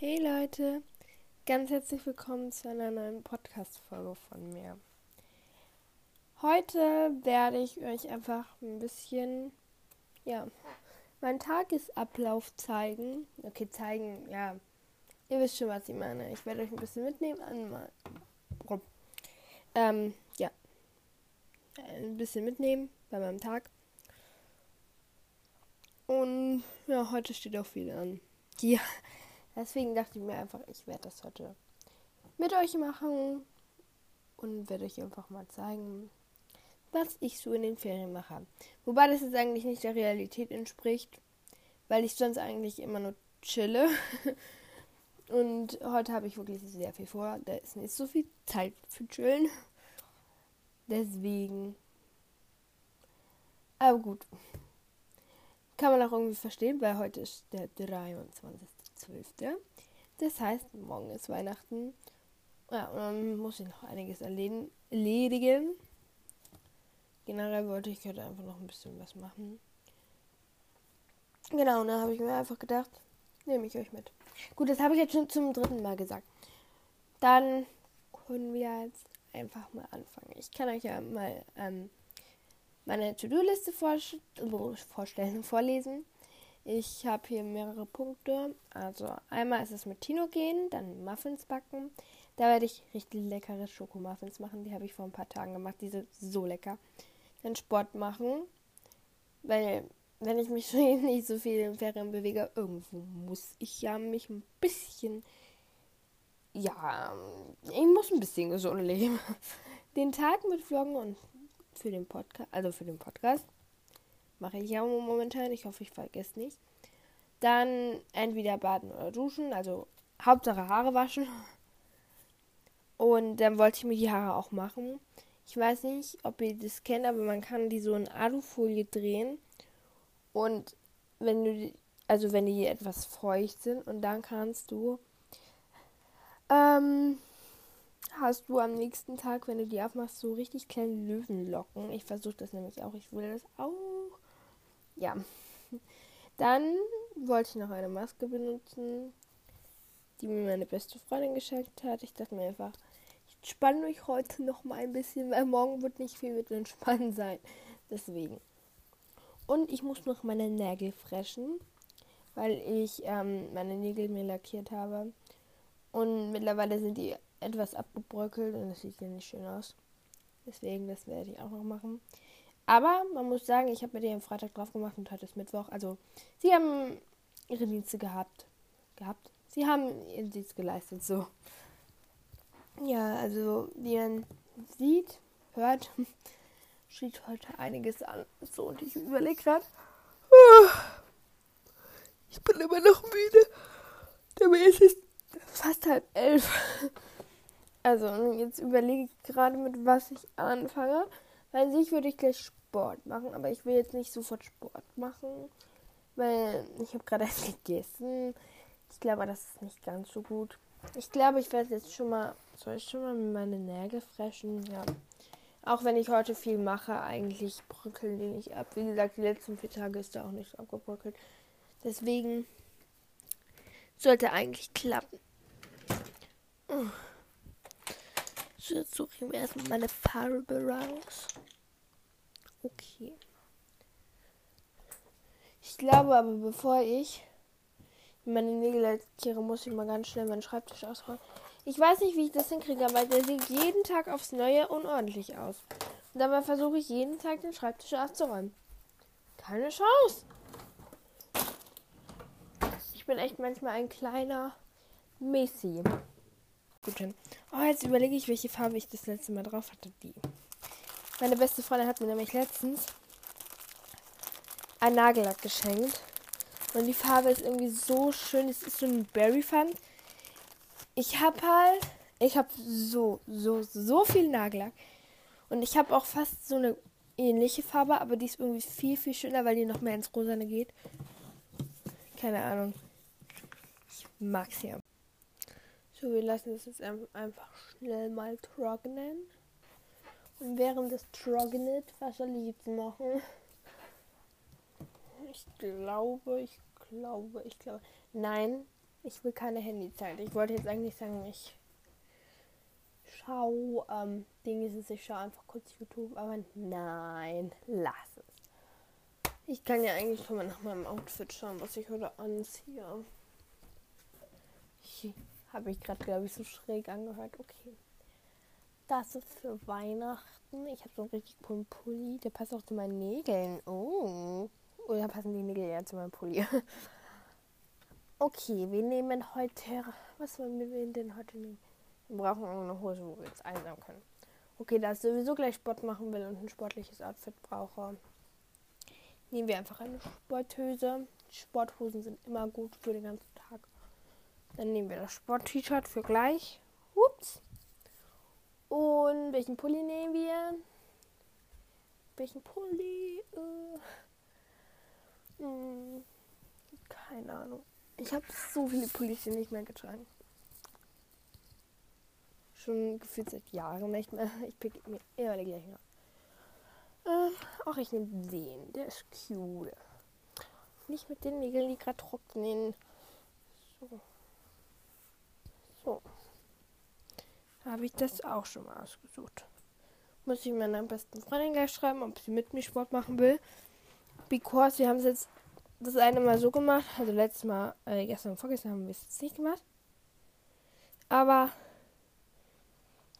Hey Leute, ganz herzlich willkommen zu einer neuen Podcast-Folge von mir. Heute werde ich euch einfach ein bisschen, ja, meinen Tagesablauf zeigen. Okay, zeigen, ja, ihr wisst schon, was ich meine. Ich werde euch ein bisschen mitnehmen an, ähm, ja, ein bisschen mitnehmen bei meinem Tag. Und ja, heute steht auch viel an. Ja. Deswegen dachte ich mir einfach, ich werde das heute mit euch machen und werde euch einfach mal zeigen, was ich so in den Ferien mache. Wobei das jetzt eigentlich nicht der Realität entspricht, weil ich sonst eigentlich immer nur chille. Und heute habe ich wirklich sehr viel vor. Da ist nicht so viel Zeit für chillen. Deswegen. Aber gut. Kann man auch irgendwie verstehen, weil heute ist der 23. 12. Das heißt, morgen ist Weihnachten. Ja, und dann muss ich noch einiges erledigen. Generell wollte ich heute einfach noch ein bisschen was machen. Genau, und dann habe ich mir einfach gedacht, nehme ich euch mit. Gut, das habe ich jetzt schon zum dritten Mal gesagt. Dann können wir jetzt einfach mal anfangen. Ich kann euch ja mal ähm, meine To-Do-Liste vorstellen, vorlesen. Ich habe hier mehrere Punkte. Also einmal ist es mit Tino gehen, dann Muffins backen. Da werde ich richtig leckere Schokomuffins machen. Die habe ich vor ein paar Tagen gemacht. Die sind so lecker. Dann Sport machen. Weil, wenn ich mich nicht so viel in Ferien bewege, irgendwo muss ich ja mich ein bisschen. Ja, ich muss ein bisschen gesund leben. Den Tag mit Vloggen und für den Podcast, also für den Podcast Mache ich ja momentan. Ich hoffe, ich vergesse nicht. Dann entweder baden oder duschen. Also Hauptsache Haare waschen. Und dann wollte ich mir die Haare auch machen. Ich weiß nicht, ob ihr das kennt, aber man kann die so in Alufolie drehen. Und wenn du, die, also wenn die etwas feucht sind, und dann kannst du, ähm, hast du am nächsten Tag, wenn du die aufmachst, so richtig kleine Löwenlocken. Ich versuche das nämlich auch. Ich will das auch ja. Dann wollte ich noch eine Maske benutzen, die mir meine beste Freundin geschenkt hat. Ich dachte mir einfach, ich spanne euch heute noch mal ein bisschen, weil morgen wird nicht viel mit entspannen sein. Deswegen. Und ich muss noch meine Nägel freschen, weil ich ähm, meine Nägel mir lackiert habe. Und mittlerweile sind die etwas abgebröckelt und das sieht ja nicht schön aus. Deswegen, das werde ich auch noch machen. Aber man muss sagen, ich habe mir den am Freitag drauf gemacht und heute ist Mittwoch. Also sie haben ihre Dienste gehabt. Gehabt. Sie haben ihren Dienst geleistet, so. Ja, also wie man sieht, hört, steht heute einiges an. So, und ich überlege gerade. Ich bin immer noch müde. Dabei ist es fast halb elf. Also, jetzt überlege ich gerade, mit was ich anfange. Weil sich würde ich gleich Sport machen, aber ich will jetzt nicht sofort Sport machen, weil ich habe gerade gegessen. Ich glaube, das ist nicht ganz so gut. Ich glaube, ich werde jetzt schon mal, soll ich schon mal meine Nägel freschen? Ja. Auch wenn ich heute viel mache, eigentlich bröckeln die nicht ab. Wie gesagt, die letzten vier Tage ist da auch nicht abgebröckelt. Deswegen sollte eigentlich klappen. So, jetzt suche ich mir erstmal meine Farbe raus. Okay. Ich glaube aber, bevor ich meine Nägel lackiere, muss ich mal ganz schnell meinen Schreibtisch ausräumen. Ich weiß nicht, wie ich das hinkriege, aber der sieht jeden Tag aufs Neue unordentlich aus. Und dabei versuche ich jeden Tag den Schreibtisch auszuräumen. Keine Chance. Ich bin echt manchmal ein kleiner Messi. Gut, dann. Oh, jetzt überlege ich, welche Farbe ich das letzte Mal drauf hatte. Die. Meine beste Freundin hat mir nämlich letztens ein Nagellack geschenkt. Und die Farbe ist irgendwie so schön. Es ist so ein Berry Fun. Ich habe halt, ich habe so, so, so viel Nagellack. Und ich habe auch fast so eine ähnliche Farbe, aber die ist irgendwie viel, viel schöner, weil die noch mehr ins Rosane geht. Keine Ahnung. Ich mag's ja. So, wir lassen es jetzt einfach schnell mal trocknen. Während des trocknet, was soll ich jetzt machen? Ich glaube, ich glaube, ich glaube. Nein, Ich will keine Handyzeit. Ich wollte jetzt eigentlich sagen, ich schau ähm, Dinge, ich schaue einfach kurz YouTube, aber nein, lass es. Ich kann ja eigentlich schon mal nach meinem Outfit schauen, was ich heute anziehe. Habe ich gerade, glaube ich, so schräg angehört. Okay. Das ist für Weihnachten. Ich habe so einen richtig coolen Pulli. Der passt auch zu meinen Nägeln. Oh. Oder passen die Nägel ja zu meinem Pulli? okay, wir nehmen heute. Was wollen wir denn heute nehmen? Wir brauchen eine Hose, wo wir jetzt einsam können. Okay, da ich sowieso gleich Sport machen will und ein sportliches Outfit brauche, nehmen wir einfach eine Sporthose. Sporthosen sind immer gut für den ganzen Tag. Dann nehmen wir das Sport-T-Shirt für gleich. Ups. Und welchen Pulli nehmen wir? Welchen Pulli? Äh, mh, hm, keine Ahnung. Ich habe so viele Pullis hier nicht mehr getragen. Schon gefühlt seit Jahren nicht mehr. Ich pick mir immer die gleichen. Äh, ach, ich nehme den. Der ist cute. Nicht mit den Nägeln, die gerade trocknen. So. So. Habe ich das auch schon mal ausgesucht. Muss ich meiner besten Freundin gleich schreiben, ob sie mit mir Sport machen will. Because wir haben es jetzt das eine Mal so gemacht. Also letztes Mal, äh, gestern und vorgestern haben wir es jetzt nicht gemacht. Aber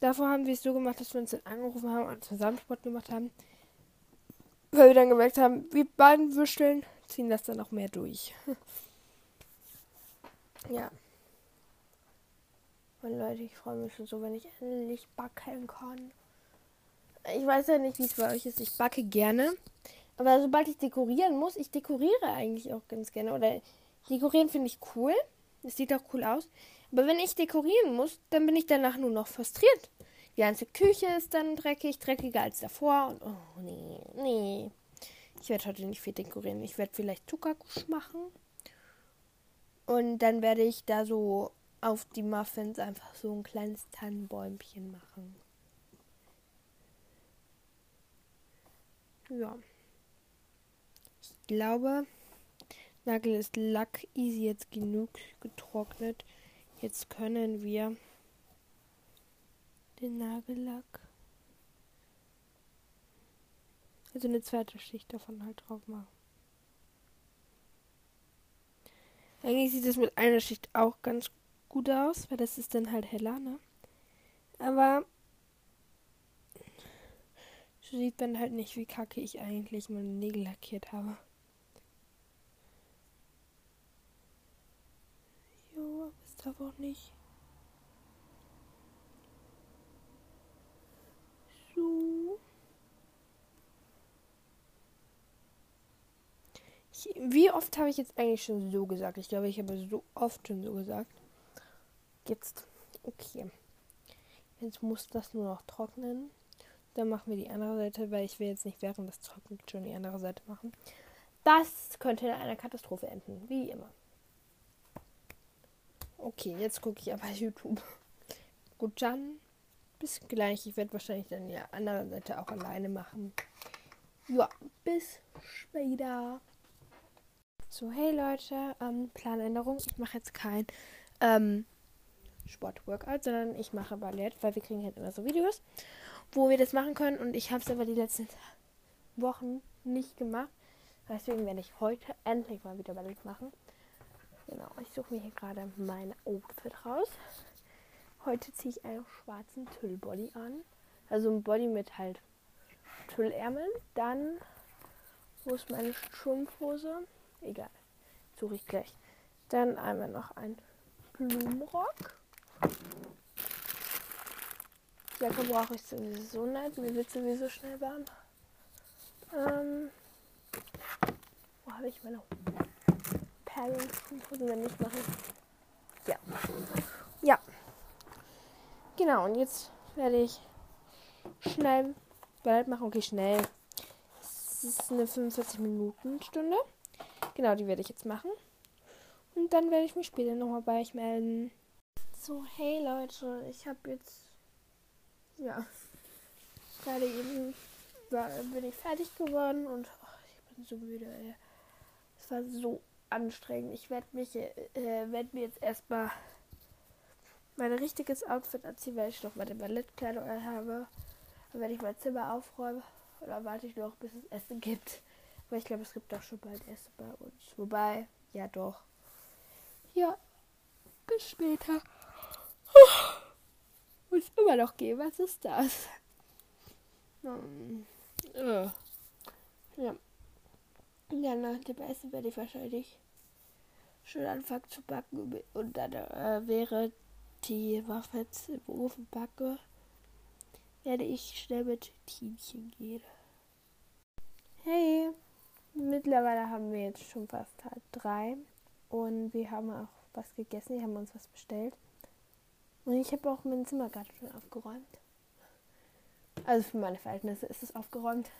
davor haben wir es so gemacht, dass wir uns dann angerufen haben und zusammen Sport gemacht haben. Weil wir dann gemerkt haben, wir beiden Würsteln ziehen das dann noch mehr durch. ja. Und Leute, ich freue mich schon so, wenn ich endlich backen kann. Ich weiß ja nicht, wie es bei euch ist. Ich backe gerne. Aber sobald ich dekorieren muss, ich dekoriere eigentlich auch ganz gerne. Oder dekorieren finde ich cool. Es sieht auch cool aus. Aber wenn ich dekorieren muss, dann bin ich danach nur noch frustriert. Die ganze Küche ist dann dreckig, dreckiger als davor. Und oh nee, nee. Ich werde heute nicht viel dekorieren. Ich werde vielleicht Zuckergusch machen. Und dann werde ich da so auf die Muffins einfach so ein kleines Tannenbäumchen machen. Ja. Ich glaube, Nagel ist Lack easy jetzt genug getrocknet. Jetzt können wir den Nagellack, also eine zweite Schicht davon halt drauf machen. Eigentlich sieht es mit einer Schicht auch ganz gut aus, weil das ist dann halt heller, ne? Aber so sieht man halt nicht, wie kacke ich eigentlich meine Nägel lackiert habe. Jo, aber es darf auch nicht. So. Wie oft habe ich jetzt eigentlich schon so gesagt? Ich glaube, ich habe so oft schon so gesagt. Jetzt. Okay. Jetzt muss das nur noch trocknen. Dann machen wir die andere Seite, weil ich will jetzt nicht während das trocknet schon die andere Seite machen. Das könnte in einer Katastrophe enden, wie immer. Okay, jetzt gucke ich aber YouTube. Gut, dann bis gleich. Ich werde wahrscheinlich dann die andere Seite auch alleine machen. Ja, bis später. So, hey Leute, ähm, Planänderung. Ich mache jetzt kein ähm, Sport-Workout, sondern ich mache Ballett, weil wir kriegen halt immer so Videos, wo wir das machen können. Und ich habe es aber die letzten Wochen nicht gemacht. Deswegen werde ich heute endlich mal wieder Ballett machen. Genau, ich suche mir hier gerade mein Outfit raus. Heute ziehe ich einen schwarzen Tüllbody an. Also ein Body mit halt Tüllärmeln. Dann, wo ist meine Strumpfhose? Egal, suche ich gleich. Dann einmal noch ein Blumenrock. Jacke brauche ich sowieso nicht. Mir wird sowieso schnell warm. Ähm, wo habe ich meine Perlenstrumpfhosen, wenn nicht machen? Ja. Ja. Genau, und jetzt werde ich schnell Ballett machen. Okay, schnell. Es ist eine 45-Minuten-Stunde. Genau, die werde ich jetzt machen. Und dann werde ich mich später nochmal bei euch melden. So, hey Leute, ich habe jetzt, ja, gerade eben war, bin ich fertig geworden und oh, ich bin so müde, ey. Es war so anstrengend. Ich werde mich, äh, werde mir jetzt erstmal mein richtiges Outfit anziehen, weil ich noch meine Ballettkleidung habe. Dann werde ich mein Zimmer aufräumen. Oder warte ich noch, bis es Essen gibt. Weil ich glaube, es gibt auch schon bald Essen bei uns. Wobei, ja doch. Ja, bis später. Muss immer noch gehen. Was ist das? Hm. Äh. Ja. Ja, nach dem Essen werde ich wahrscheinlich schon anfangen zu backen. Und dann äh, wäre die Waffe jetzt im Ofen backe, werde ich schnell mit Tienchen gehen. Hey, mittlerweile haben wir jetzt schon fast halb drei und wir haben auch was gegessen, wir haben uns was bestellt. Und ich habe auch mein Zimmer gerade schon aufgeräumt. Also für meine Verhältnisse ist es aufgeräumt.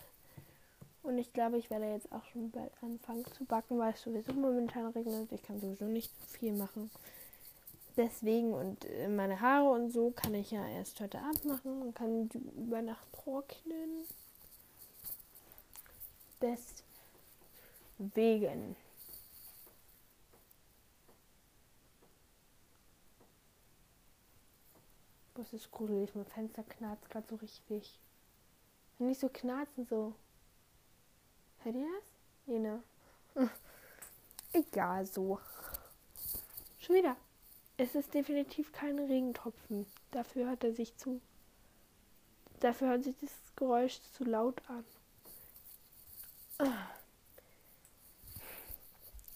Und ich glaube, ich werde jetzt auch schon bald anfangen zu backen, weil es sowieso momentan regnet. Ich kann sowieso nicht viel machen deswegen und äh, meine Haare und so kann ich ja erst heute Abend machen und kann die über Nacht trocknen. Deswegen. Was ist gruselig? Mein Fenster knarzt gerade so richtig. Nicht so knarzen, so. Hört ihr das? Ne? Egal, so. Schon wieder. Es ist definitiv kein Regentropfen. Dafür hört er sich zu. Dafür hört sich das Geräusch zu laut an.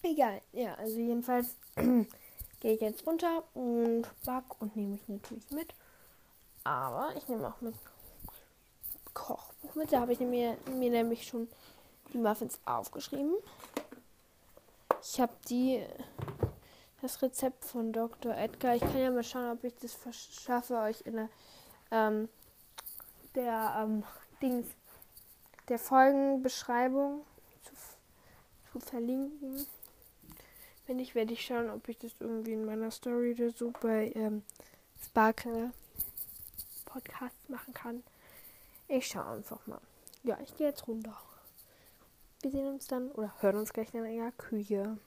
Egal, ja, also jedenfalls gehe ich jetzt runter und back und nehme ich natürlich mit. Aber ich nehme auch mit Kochbuch mit. Da habe ich mir, mir nämlich schon die Muffins aufgeschrieben. Ich habe die das Rezept von Dr. Edgar. Ich kann ja mal schauen, ob ich das schaffe, euch in der, ähm, der ähm, Dings, der Folgenbeschreibung zu, zu verlinken. Wenn nicht, werde ich schauen, ob ich das irgendwie in meiner Story oder so bei ähm, Sparkle Podcast machen kann. Ich schaue einfach mal. Ja, ich gehe jetzt runter. Wir sehen uns dann oder hören uns gleich in der Küche.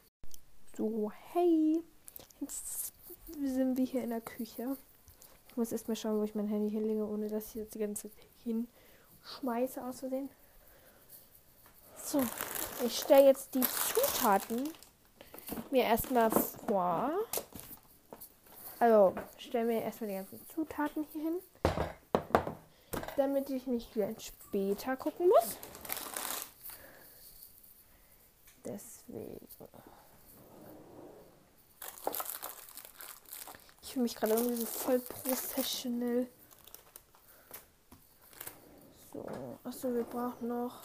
So, hey, jetzt sind wir hier in der Küche. Ich muss erstmal schauen, wo ich mein Handy hinlege, ohne dass ich jetzt die ganze Zeit hinschmeiße aus Versehen. So, ich stelle jetzt die Zutaten mir erstmal vor. Also, stelle mir erstmal die ganzen Zutaten hier hin, damit ich nicht wieder später gucken muss. Deswegen. fühle mich gerade irgendwie so voll professionell. So, achso, wir brauchen noch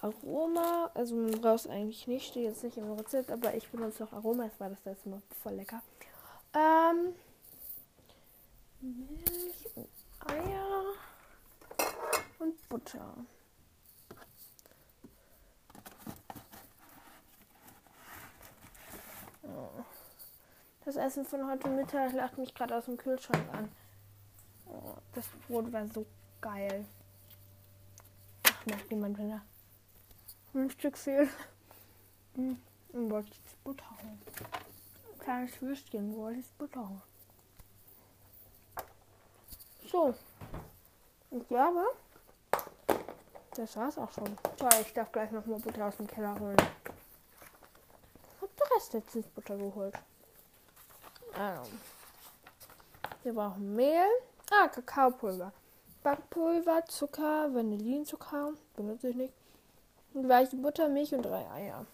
Aroma. Also man braucht es eigentlich nicht, steht jetzt nicht im Rezept, aber ich benutze noch Aroma, das war das letzte Mal voll lecker. Ähm, Milch und Eier und Butter. Das Essen von heute Mittag lacht mich gerade aus dem Kühlschrank an. Oh, das Brot war so geil. Ach, merkt niemand, da ein Stück fehlt. Hm. Und wollte ich Butter holen. Ein kleines Würstchen wollte ich Butter holen. So. Ja, aber das war's auch schon. So, ich darf gleich nochmal Butter aus dem Keller holen. Ich hab der Rest letztens Butter geholt. Also, wir brauchen Mehl. Ah, Kakaopulver. Backpulver, Zucker, Vanillinzucker. Benutze ich nicht. Weiche Butter, Milch und drei Eier.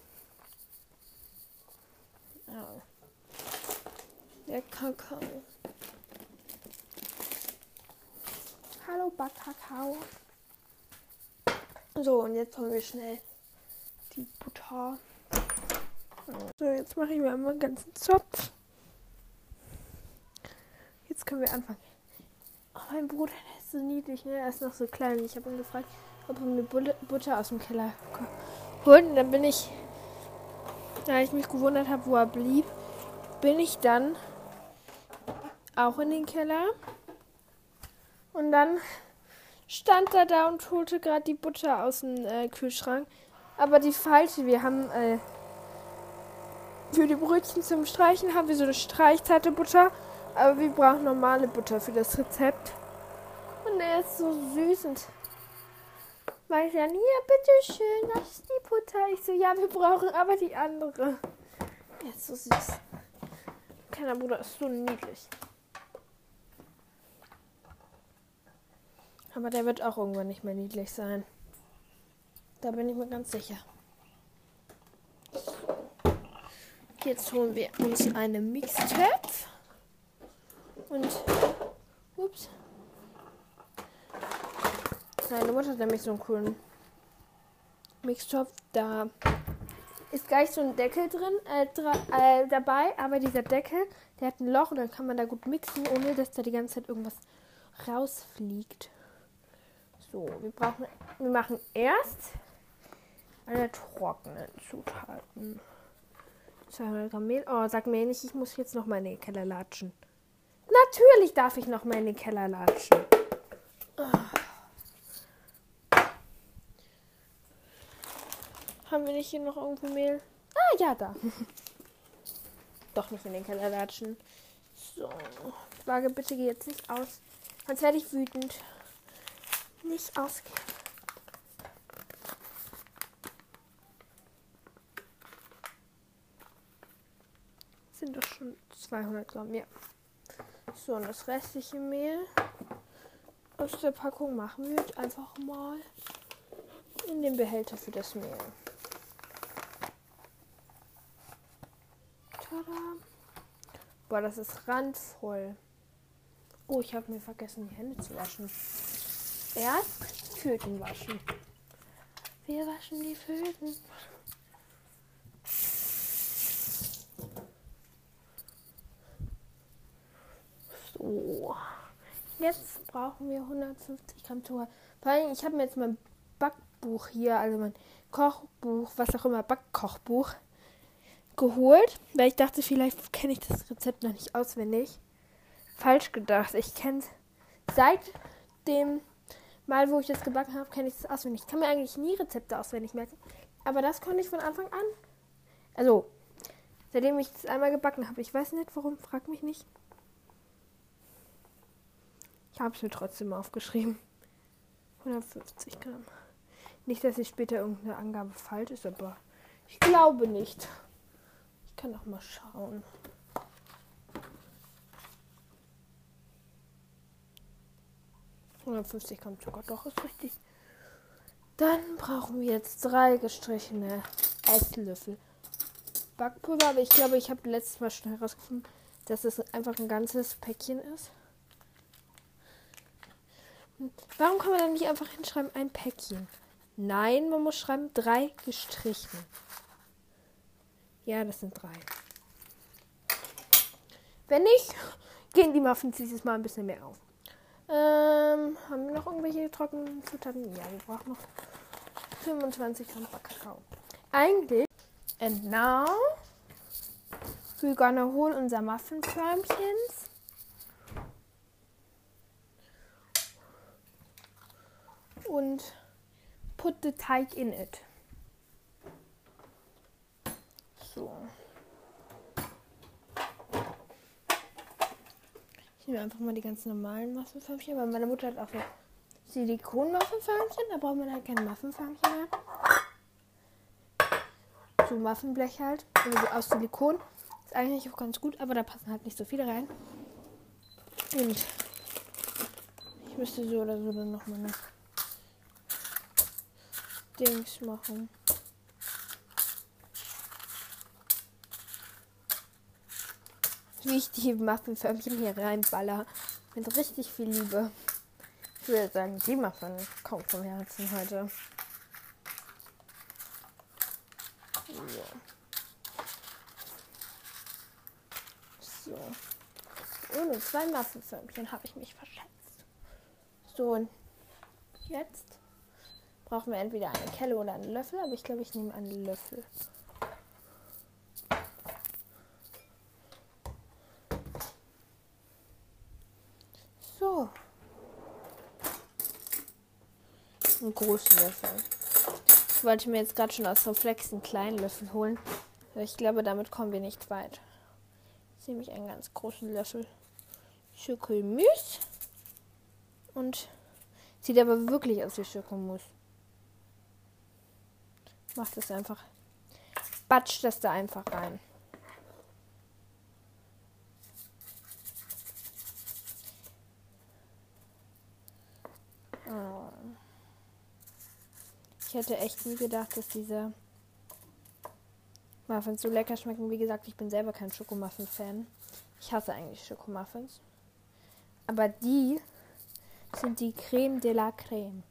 Ja. Der Kakao. Hallo Backkakao. So, und jetzt holen wir schnell die Butter. So, jetzt mache ich mir einmal einen ganzen Zopf. Jetzt können wir anfangen. Oh, mein Bruder, der ist so niedlich, ne? Er ist noch so klein. Ich habe ihn gefragt, ob er mir Butter aus dem Keller holt. Und dann bin ich, da ich mich gewundert habe, wo er blieb, bin ich dann auch in den Keller. Und dann stand er da und holte gerade die Butter aus dem äh, Kühlschrank. Aber die falsche, wir haben äh, Für die Brötchen zum Streichen haben wir so eine streichzarte Butter. Aber wir brauchen normale Butter für das Rezept. Und er ist so süß und weiß ja, hier, bitteschön, das ist die Butter. Ich so, ja, wir brauchen aber die andere. Er ist so süß. Kleiner Bruder ist so niedlich. Aber der wird auch irgendwann nicht mehr niedlich sein. Da bin ich mir ganz sicher. Jetzt holen wir uns eine Mixtöpf. Und, ups. Meine Mutter hat nämlich so einen coolen Mixtopf. Da ist gleich so ein Deckel drin äh, äh, dabei, aber dieser Deckel, der hat ein Loch und dann kann man da gut mixen, ohne dass da die ganze Zeit irgendwas rausfliegt. So, wir brauchen, wir machen erst alle trockenen Zutaten. 200 Gramm Mehl. Oh, sag mir nicht, ich muss jetzt noch mal in den Keller latschen. Natürlich darf ich noch mal in den Keller latschen. Oh. Haben wir nicht hier noch irgendwo Mehl? Ah, ja, da. Doch nicht in den Keller latschen. So. Waage, bitte geh jetzt nicht aus. Sonst werde ich wütend. Nicht ausgehen. Sind doch schon 200 Gramm, ja. So, und das restliche Mehl aus der Packung machen wir jetzt einfach mal in den Behälter für das Mehl. Tada. Boah, das ist randvoll. Oh, ich habe mir vergessen, die Hände zu waschen. Erst Föten waschen. Wir waschen die Föten. So. Jetzt brauchen wir 150 Gramm Zucker. Vor allem, ich habe mir jetzt mein Backbuch hier, also mein Kochbuch, was auch immer, Backkochbuch, geholt, weil ich dachte, vielleicht kenne ich das Rezept noch nicht auswendig. Falsch gedacht. Ich kenne es seit dem Mal, wo ich das gebacken habe, kenne ich das auswendig. Ich kann mir eigentlich nie Rezepte auswendig merken. Aber das konnte ich von Anfang an. Also, seitdem ich es einmal gebacken habe. Ich weiß nicht warum, frag mich nicht. Ich habe es mir trotzdem aufgeschrieben. 150 Gramm. Nicht, dass ich später irgendeine Angabe falsch ist, aber ich glaube nicht. Ich kann noch mal schauen. ...150 Gramm Zucker, doch, ist richtig. Dann brauchen wir jetzt drei gestrichene Esslöffel Backpulver. Aber ich glaube, ich habe letztes Mal schon herausgefunden, dass es einfach ein ganzes Päckchen ist. Warum kann man dann nicht einfach hinschreiben, ein Päckchen? Nein, man muss schreiben, drei gestrichen. Ja, das sind drei. Wenn nicht, gehen die Muffins dieses Mal ein bisschen mehr auf. Ähm, haben wir noch irgendwelche trockenen Zutaten? Ja, wir brauchen noch 25 Gramm Kakao. Eigentlich. And now, we're gonna hol unser Muffinförmchens. Und put the teig in it. So. Nehme einfach mal die ganz normalen Muffinförmchen, weil meine Mutter hat auch so Silikon-Muffinförmchen. Da braucht man halt keine Muffinförmchen mehr. So Muffinblech halt. Also aus Silikon. Ist eigentlich auch ganz gut, aber da passen halt nicht so viele rein. Und ich müsste so oder so dann nochmal eine Dings machen. Wie ich die Muffinförmchen hier reinballer. Mit richtig viel Liebe. Ich würde sagen, die Muffin kommt vom Herzen heute. So. So. Ohne zwei Muffinförmchen habe ich mich verschätzt. So, und jetzt brauchen wir entweder eine Kelle oder einen Löffel, aber ich glaube, ich nehme einen Löffel. So. Einen großen Löffel. Ich wollte mir jetzt gerade schon aus Reflex einen kleinen Löffel holen. Ich glaube, damit kommen wir nicht weit. Jetzt nehme ich einen ganz großen Löffel Schokolmus. Und sieht aber wirklich aus wie Schokomus. Mach das einfach. Batsch das da einfach rein. Ich hätte echt nie gedacht, dass diese Muffins so lecker schmecken. Wie gesagt, ich bin selber kein Schokomuffin-Fan. Ich hasse eigentlich Schokomuffins. Aber die sind die Creme de la Creme.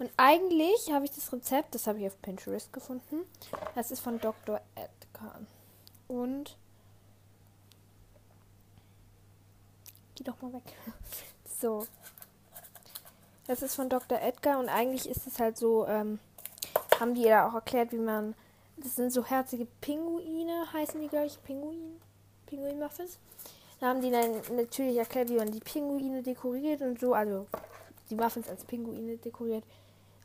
Und eigentlich habe ich das Rezept, das habe ich auf Pinterest gefunden. Das ist von Dr. Edgar. Und. Geh doch mal weg. So. Das ist von Dr. Edgar und eigentlich ist es halt so, ähm, haben die ja auch erklärt, wie man. Das sind so herzige Pinguine, heißen die, glaube ich, Pinguin? Pinguin-Muffins. Da haben die dann natürlich erklärt, wie man die Pinguine dekoriert und so. Also die Muffins als Pinguine dekoriert.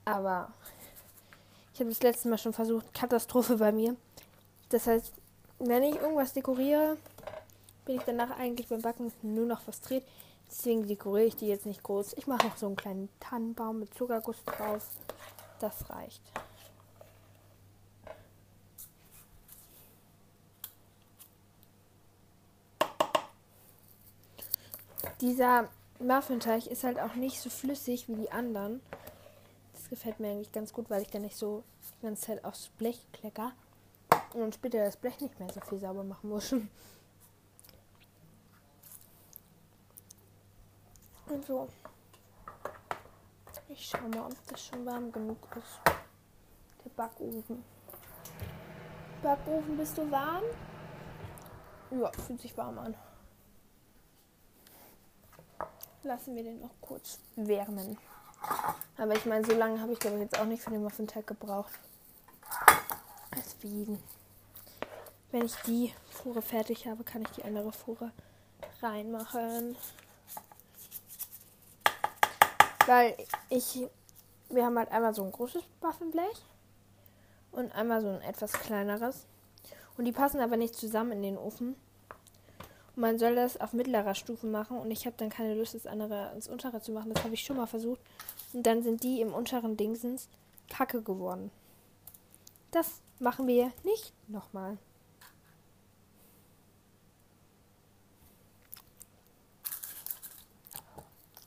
Aber ich habe das letzte Mal schon versucht. Katastrophe bei mir. Das heißt, wenn ich irgendwas dekoriere, bin ich danach eigentlich beim Backen nur noch frustriert. Deswegen dekoriere ich die jetzt nicht groß. Ich mache auch so einen kleinen Tannenbaum mit Zuckerguss drauf. Das reicht. Dieser Muffinteig ist halt auch nicht so flüssig wie die anderen. Das gefällt mir eigentlich ganz gut, weil ich dann nicht so die ganze Zeit aufs Blech klecker und später das Blech nicht mehr so viel sauber machen muss. Und so. Ich schau mal, ob das schon warm genug ist. Der Backofen. Backofen, bist du warm? Ja, fühlt sich warm an lassen wir den noch kurz wärmen. Aber ich meine, so lange habe ich glaube ich jetzt auch nicht für den Muffin-Teig gebraucht. Deswegen, wenn ich die Fuhre fertig habe, kann ich die andere Fuhre reinmachen. Weil ich, wir haben halt einmal so ein großes Waffelblech und einmal so ein etwas kleineres. Und die passen aber nicht zusammen in den Ofen man soll das auf mittlerer Stufe machen und ich habe dann keine Lust, das andere ins untere zu machen. Das habe ich schon mal versucht. Und dann sind die im unteren Dingsens kacke geworden. Das machen wir nicht nochmal.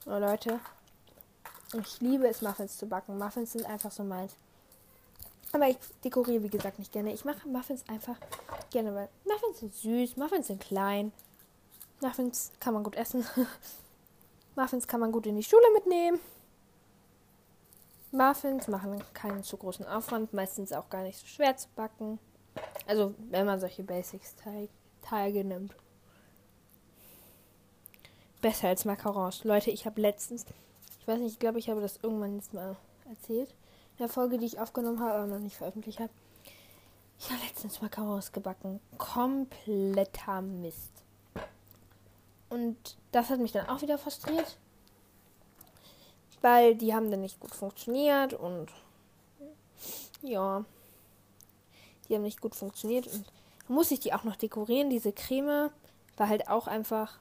Oh Leute, ich liebe es, Muffins zu backen. Muffins sind einfach so meins. Aber ich dekoriere, wie gesagt, nicht gerne. Ich mache Muffins einfach gerne, weil Muffins sind süß, Muffins sind klein. Muffins kann man gut essen. Muffins kann man gut in die Schule mitnehmen. Muffins machen keinen zu großen Aufwand, meistens auch gar nicht so schwer zu backen. Also wenn man solche Basics-Teige nimmt. Besser als Macarons. Leute, ich habe letztens, ich weiß nicht, ich glaube, ich habe das irgendwann jetzt mal erzählt. In der Folge, die ich aufgenommen habe, aber noch nicht veröffentlicht habe. Ich habe letztens Macarons gebacken. Kompletter Mist. Und das hat mich dann auch wieder frustriert. Weil die haben dann nicht gut funktioniert und ja, die haben nicht gut funktioniert und muss ich die auch noch dekorieren. Diese Creme war halt auch einfach,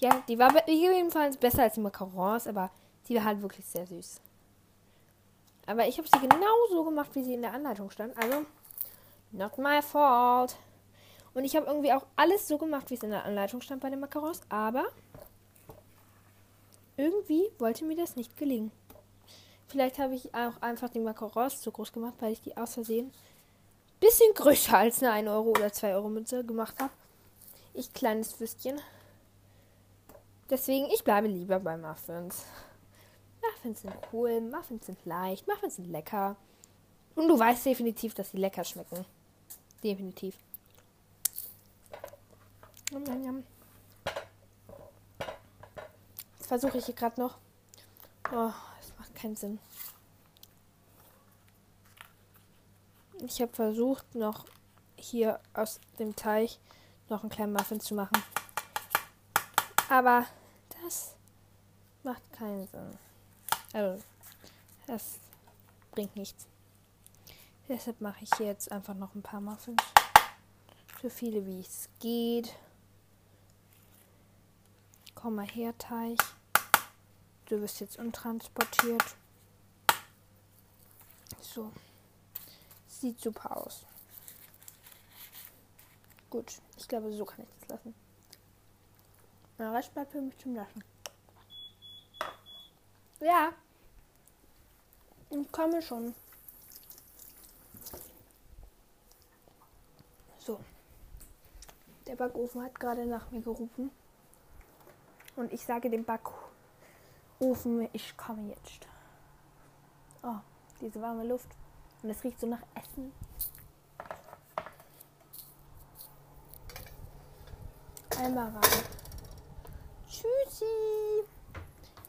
ja, die war jedenfalls besser als die Macarons, aber die war halt wirklich sehr süß. Aber ich habe sie genauso gemacht, wie sie in der Anleitung stand. Also, not my fault. Und ich habe irgendwie auch alles so gemacht, wie es in der Anleitung stand bei den Macarons, aber irgendwie wollte mir das nicht gelingen. Vielleicht habe ich auch einfach die Macarons zu groß gemacht, weil ich die aus Versehen bisschen größer als eine 1 Euro oder 2 Euro Münze gemacht habe. Ich kleines Würstchen. Deswegen, ich bleibe lieber bei Muffins. Muffins sind cool, Muffins sind leicht, Muffins sind lecker. Und du weißt definitiv, dass sie lecker schmecken. Definitiv. Yum, yum, yum. Jetzt versuche ich hier gerade noch. Oh, das macht keinen Sinn. Ich habe versucht, noch hier aus dem Teich noch einen kleinen Muffin zu machen. Aber das macht keinen Sinn. Also, das bringt nichts. Deshalb mache ich jetzt einfach noch ein paar Muffins. So viele wie es geht. Komm mal her, Teich. Du wirst jetzt untransportiert. So. Sieht super aus. Gut, ich glaube, so kann ich das lassen. Der Rest bleibt für mich zum Lassen. Ja. Ich komme schon. So. Der Backofen hat gerade nach mir gerufen. Und ich sage dem Backofen, ich komme jetzt. Oh, diese warme Luft. Und es riecht so nach Essen. Einmal rein. Tschüssi.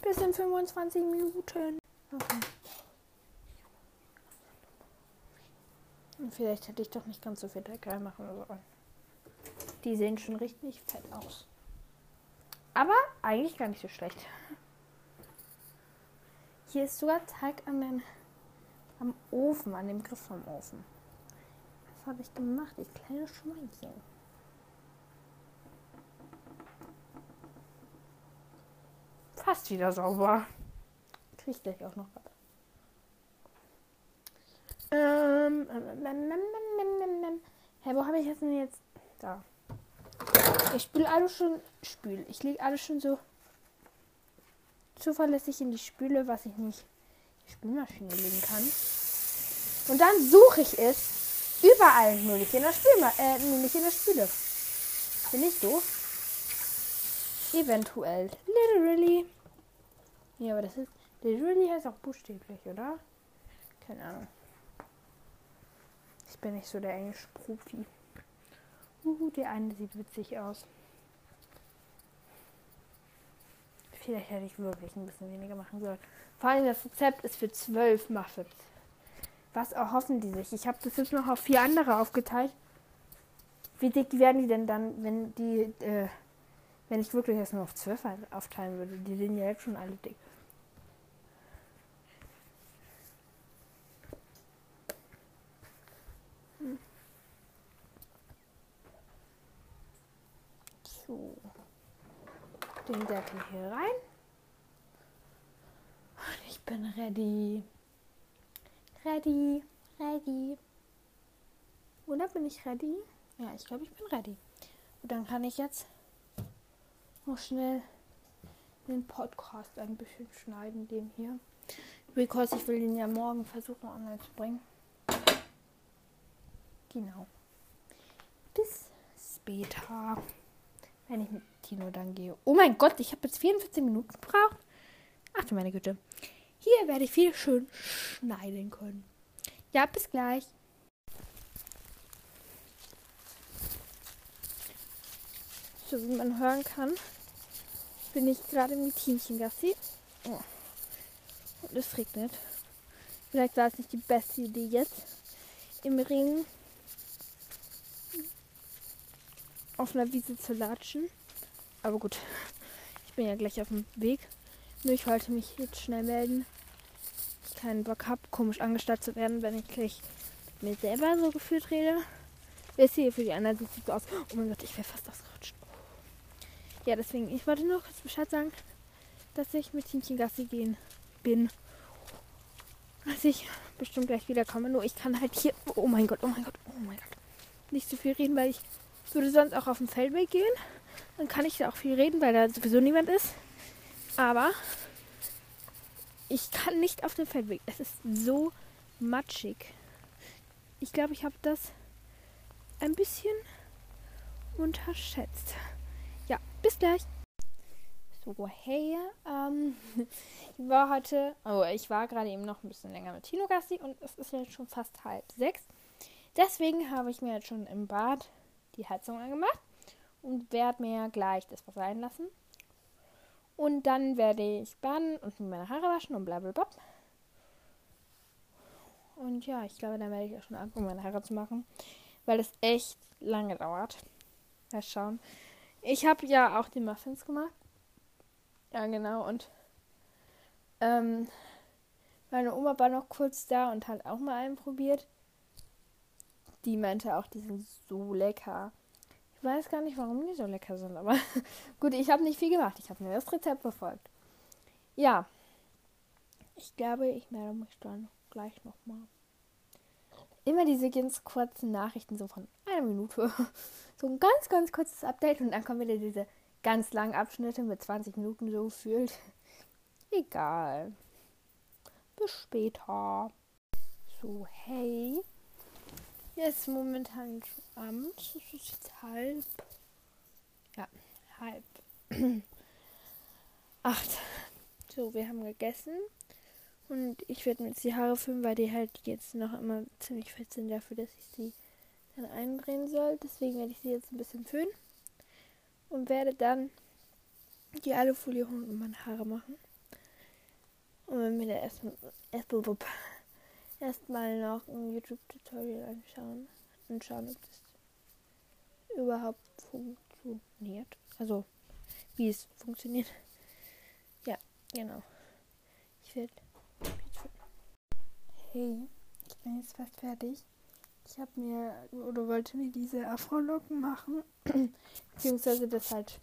Bis in 25 Minuten. Okay. Und vielleicht hätte ich doch nicht ganz so viel Dreck reinmachen sollen. Die sehen schon richtig fett aus. Aber eigentlich gar nicht so schlecht. Hier ist sogar Teig an den, am Ofen, an dem Griff vom Ofen. Was habe ich gemacht, ich kleine Schweinchen? Fast wieder sauber. Krieg ich gleich auch noch ab. Ähm, ähm, Hä, wo habe ich jetzt denn jetzt? Da. Ich spüle alles schon. Spül. Ich lege alles schon so zuverlässig in die Spüle, was ich nicht in die Spülmaschine legen kann. Und dann suche ich es überall, nur nicht in der Spülma äh, nur nicht in der Spüle. Bin ich so? Eventuell. Literally. Ja, aber das ist. Literally heißt auch buchstäblich, oder? Keine Ahnung. Ich bin nicht so der Englisch-Profi. Uh, der eine sieht witzig aus. Vielleicht hätte ich wirklich ein bisschen weniger machen sollen. Vor allem das Rezept ist für zwölf Muffins. Was erhoffen die sich? Ich habe das jetzt noch auf vier andere aufgeteilt. Wie dick werden die denn dann, wenn die, äh, wenn ich wirklich das nur auf zwölf aufteilen würde? Die sind ja jetzt schon alle dick. So. Den Deckel hier rein. Und ich bin ready. Ready. Ready. Oder bin ich ready? Ja, ich glaube, ich bin ready. Und dann kann ich jetzt noch schnell den Podcast ein bisschen schneiden, den hier. Because ich will den ja morgen versuchen online zu bringen. Genau. Bis später wenn ich mit Tino dann gehe. Oh mein Gott, ich habe jetzt 44 Minuten gebraucht. Ach du meine Güte. Hier werde ich viel schön schneiden können. Ja, bis gleich. So wie man hören kann, bin ich gerade mit Tienchen-Gassi. Oh. Und es regnet. Vielleicht war es nicht die beste Idee jetzt im Ring auf einer Wiese zu latschen. Aber gut, ich bin ja gleich auf dem Weg. Nur ich wollte mich jetzt schnell melden. Ich keinen Bock habe, komisch angestellt zu werden, wenn ich gleich mit mir selber so gefühlt rede. Wisst ihr, für die anderen sieht es so aus. Oh mein Gott, ich wäre fast ausgerutscht. Ja, deswegen, ich wollte nur kurz Bescheid sagen, dass ich mit Teamchen Gassi gehen bin. Dass ich bestimmt gleich wiederkomme. Nur ich kann halt hier. Oh mein Gott, oh mein Gott, oh mein Gott. Nicht so viel reden, weil ich würde sonst auch auf dem Feldweg gehen. Dann kann ich da auch viel reden, weil da sowieso niemand ist. Aber ich kann nicht auf dem Feldweg. Es ist so matschig. Ich glaube, ich habe das ein bisschen unterschätzt. Ja, bis gleich. So, hey, ähm, ich war heute, oh, ich war gerade eben noch ein bisschen länger mit Tino Gassi und es ist jetzt schon fast halb sechs. Deswegen habe ich mir jetzt schon im Bad die Heizung angemacht und werde mir gleich das Wasser einlassen. Und dann werde ich baden und mir meine Haare waschen und blablabla. Und ja, ich glaube, dann werde ich auch schon anfangen, meine Haare zu machen, weil es echt lange dauert. Mal schauen. Ich habe ja auch die Muffins gemacht. Ja, genau. Und ähm, meine Oma war noch kurz da und hat auch mal einen probiert. die meinte auch, die sind so lecker. Weiß gar nicht, warum die so lecker sind, aber gut, ich habe nicht viel gemacht. Ich habe nur das Rezept befolgt. Ja, ich glaube, ich melde mich dann gleich nochmal. Immer diese ganz kurzen Nachrichten, so von einer Minute. So ein ganz, ganz kurzes Update und dann kommen wieder diese ganz langen Abschnitte mit 20 Minuten so gefühlt. Egal. Bis später. So, hey. Jetzt momentan Abend. Es ist jetzt halb. Ja, halb. Acht. So, wir haben gegessen. Und ich werde mir jetzt die Haare filmen, weil die halt jetzt noch immer ziemlich fett sind dafür, dass ich sie dann eindrehen soll. Deswegen werde ich sie jetzt ein bisschen föhnen. Und werde dann die Alufolie holen und meine Haare machen. Und wenn wir da erstmal erst, erstmal noch ein YouTube-Tutorial anschauen und schauen, ob das überhaupt funktioniert. Also, wie es funktioniert. Ja, genau. Ich werde. Hey, ich bin jetzt fast fertig. Ich habe mir oder wollte mir diese Afro-Locken machen. Beziehungsweise das halt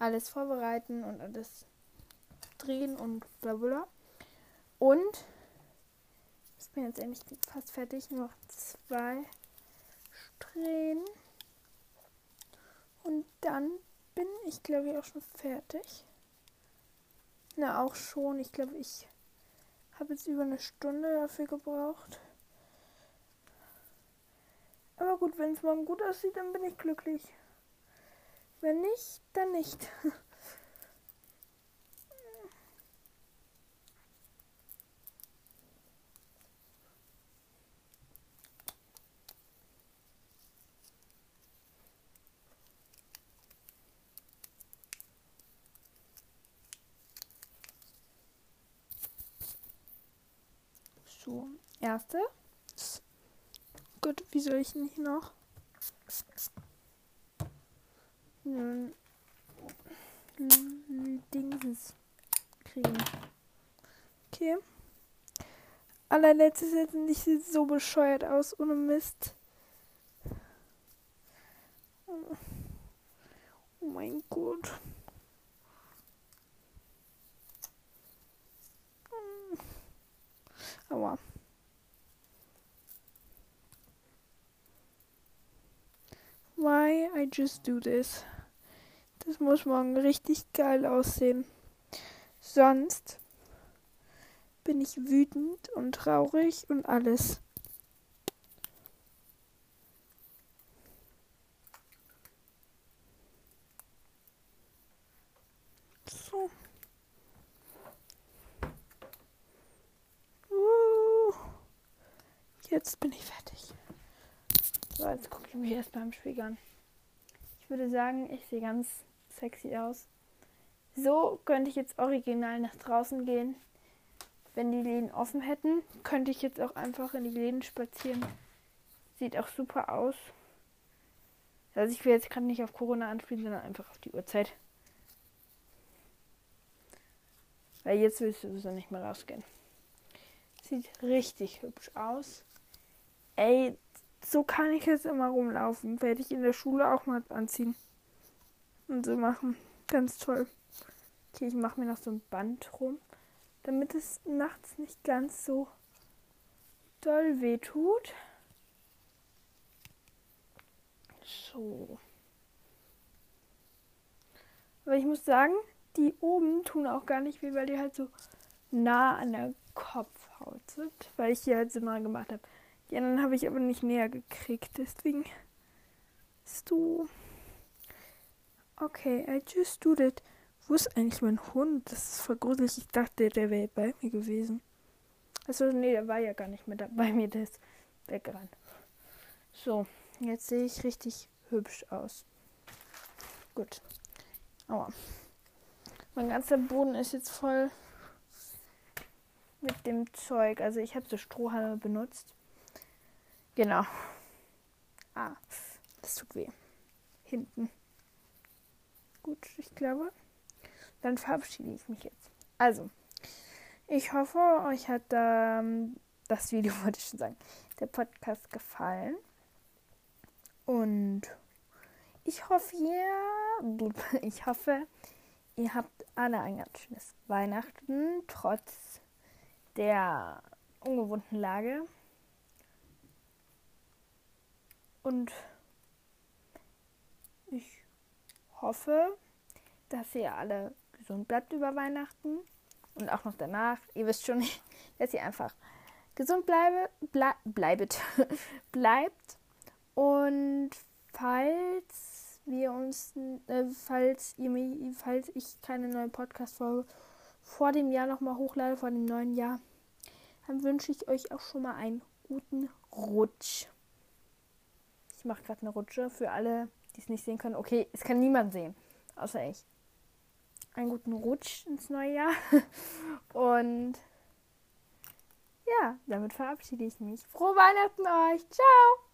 alles vorbereiten und alles drehen und bla bla. Und bin jetzt endlich fast fertig. Noch zwei Strähnen. Und dann bin ich, glaube ich, auch schon fertig. Na, auch schon. Ich glaube, ich habe jetzt über eine Stunde dafür gebraucht. Aber gut, wenn es morgen gut aussieht, dann bin ich glücklich. Wenn nicht, dann nicht. So, erste. Gut, wie soll ich nicht noch? Hm. Dings kriegen. Okay. Allerletztes jetzt nicht sieht so bescheuert aus, ohne Mist. Oh mein Gott. Aua. Why I just do this? Das muss morgen richtig geil aussehen. Sonst bin ich wütend und traurig und alles. So. Jetzt bin ich fertig. So, jetzt gucke ich mich erst beim Spiegel an. Würde sagen, ich sehe ganz sexy aus. So könnte ich jetzt original nach draußen gehen. Wenn die Läden offen hätten, könnte ich jetzt auch einfach in die Läden spazieren. Sieht auch super aus. Also ich will jetzt gerade nicht auf Corona anspielen, sondern einfach auf die Uhrzeit. Weil jetzt willst du sowieso nicht mehr rausgehen. Sieht richtig hübsch aus. Ey, so kann ich jetzt immer rumlaufen. Werde ich in der Schule auch mal anziehen. Und so machen. Ganz toll. Okay, ich mache mir noch so ein Band rum, damit es nachts nicht ganz so doll weh tut. So. Aber ich muss sagen, die oben tun auch gar nicht weh, weil die halt so nah an der Kopfhaut sind. Weil ich die halt so mal gemacht habe. Die anderen habe ich aber nicht näher gekriegt, deswegen du. Okay, I just do that. Wo ist eigentlich mein Hund? Das ist voll gruselig. Ich dachte, der wäre bei mir gewesen. Also nee, der war ja gar nicht mehr da bei mir. Der ist weggerannt. So, jetzt sehe ich richtig hübsch aus. Gut. Aua. Mein ganzer Boden ist jetzt voll mit dem Zeug. Also ich habe so Strohhalme benutzt. Genau. Ah, das tut weh. Hinten. Gut, ich glaube. Dann verabschiede ich mich jetzt. Also, ich hoffe, euch hat ähm, das Video, wollte ich schon sagen, der Podcast gefallen. Und ich hoffe, ihr, ich hoffe, ihr habt alle ein ganz schönes Weihnachten, trotz der ungewohnten Lage. Und ich hoffe, dass ihr alle gesund bleibt über Weihnachten und auch noch danach. Ihr wisst schon, dass ihr einfach gesund bleibe, ble bleibet, bleibt. Und falls wir uns, äh, falls ihr falls ich keine neue Podcast-Folge vor dem Jahr nochmal hochlade, vor dem neuen Jahr, dann wünsche ich euch auch schon mal einen guten Rutsch. Ich mache gerade eine Rutsche für alle, die es nicht sehen können. Okay, es kann niemand sehen, außer ich. Einen guten Rutsch ins neue Jahr. Und ja, damit verabschiede ich mich. Frohe Weihnachten euch. Ciao.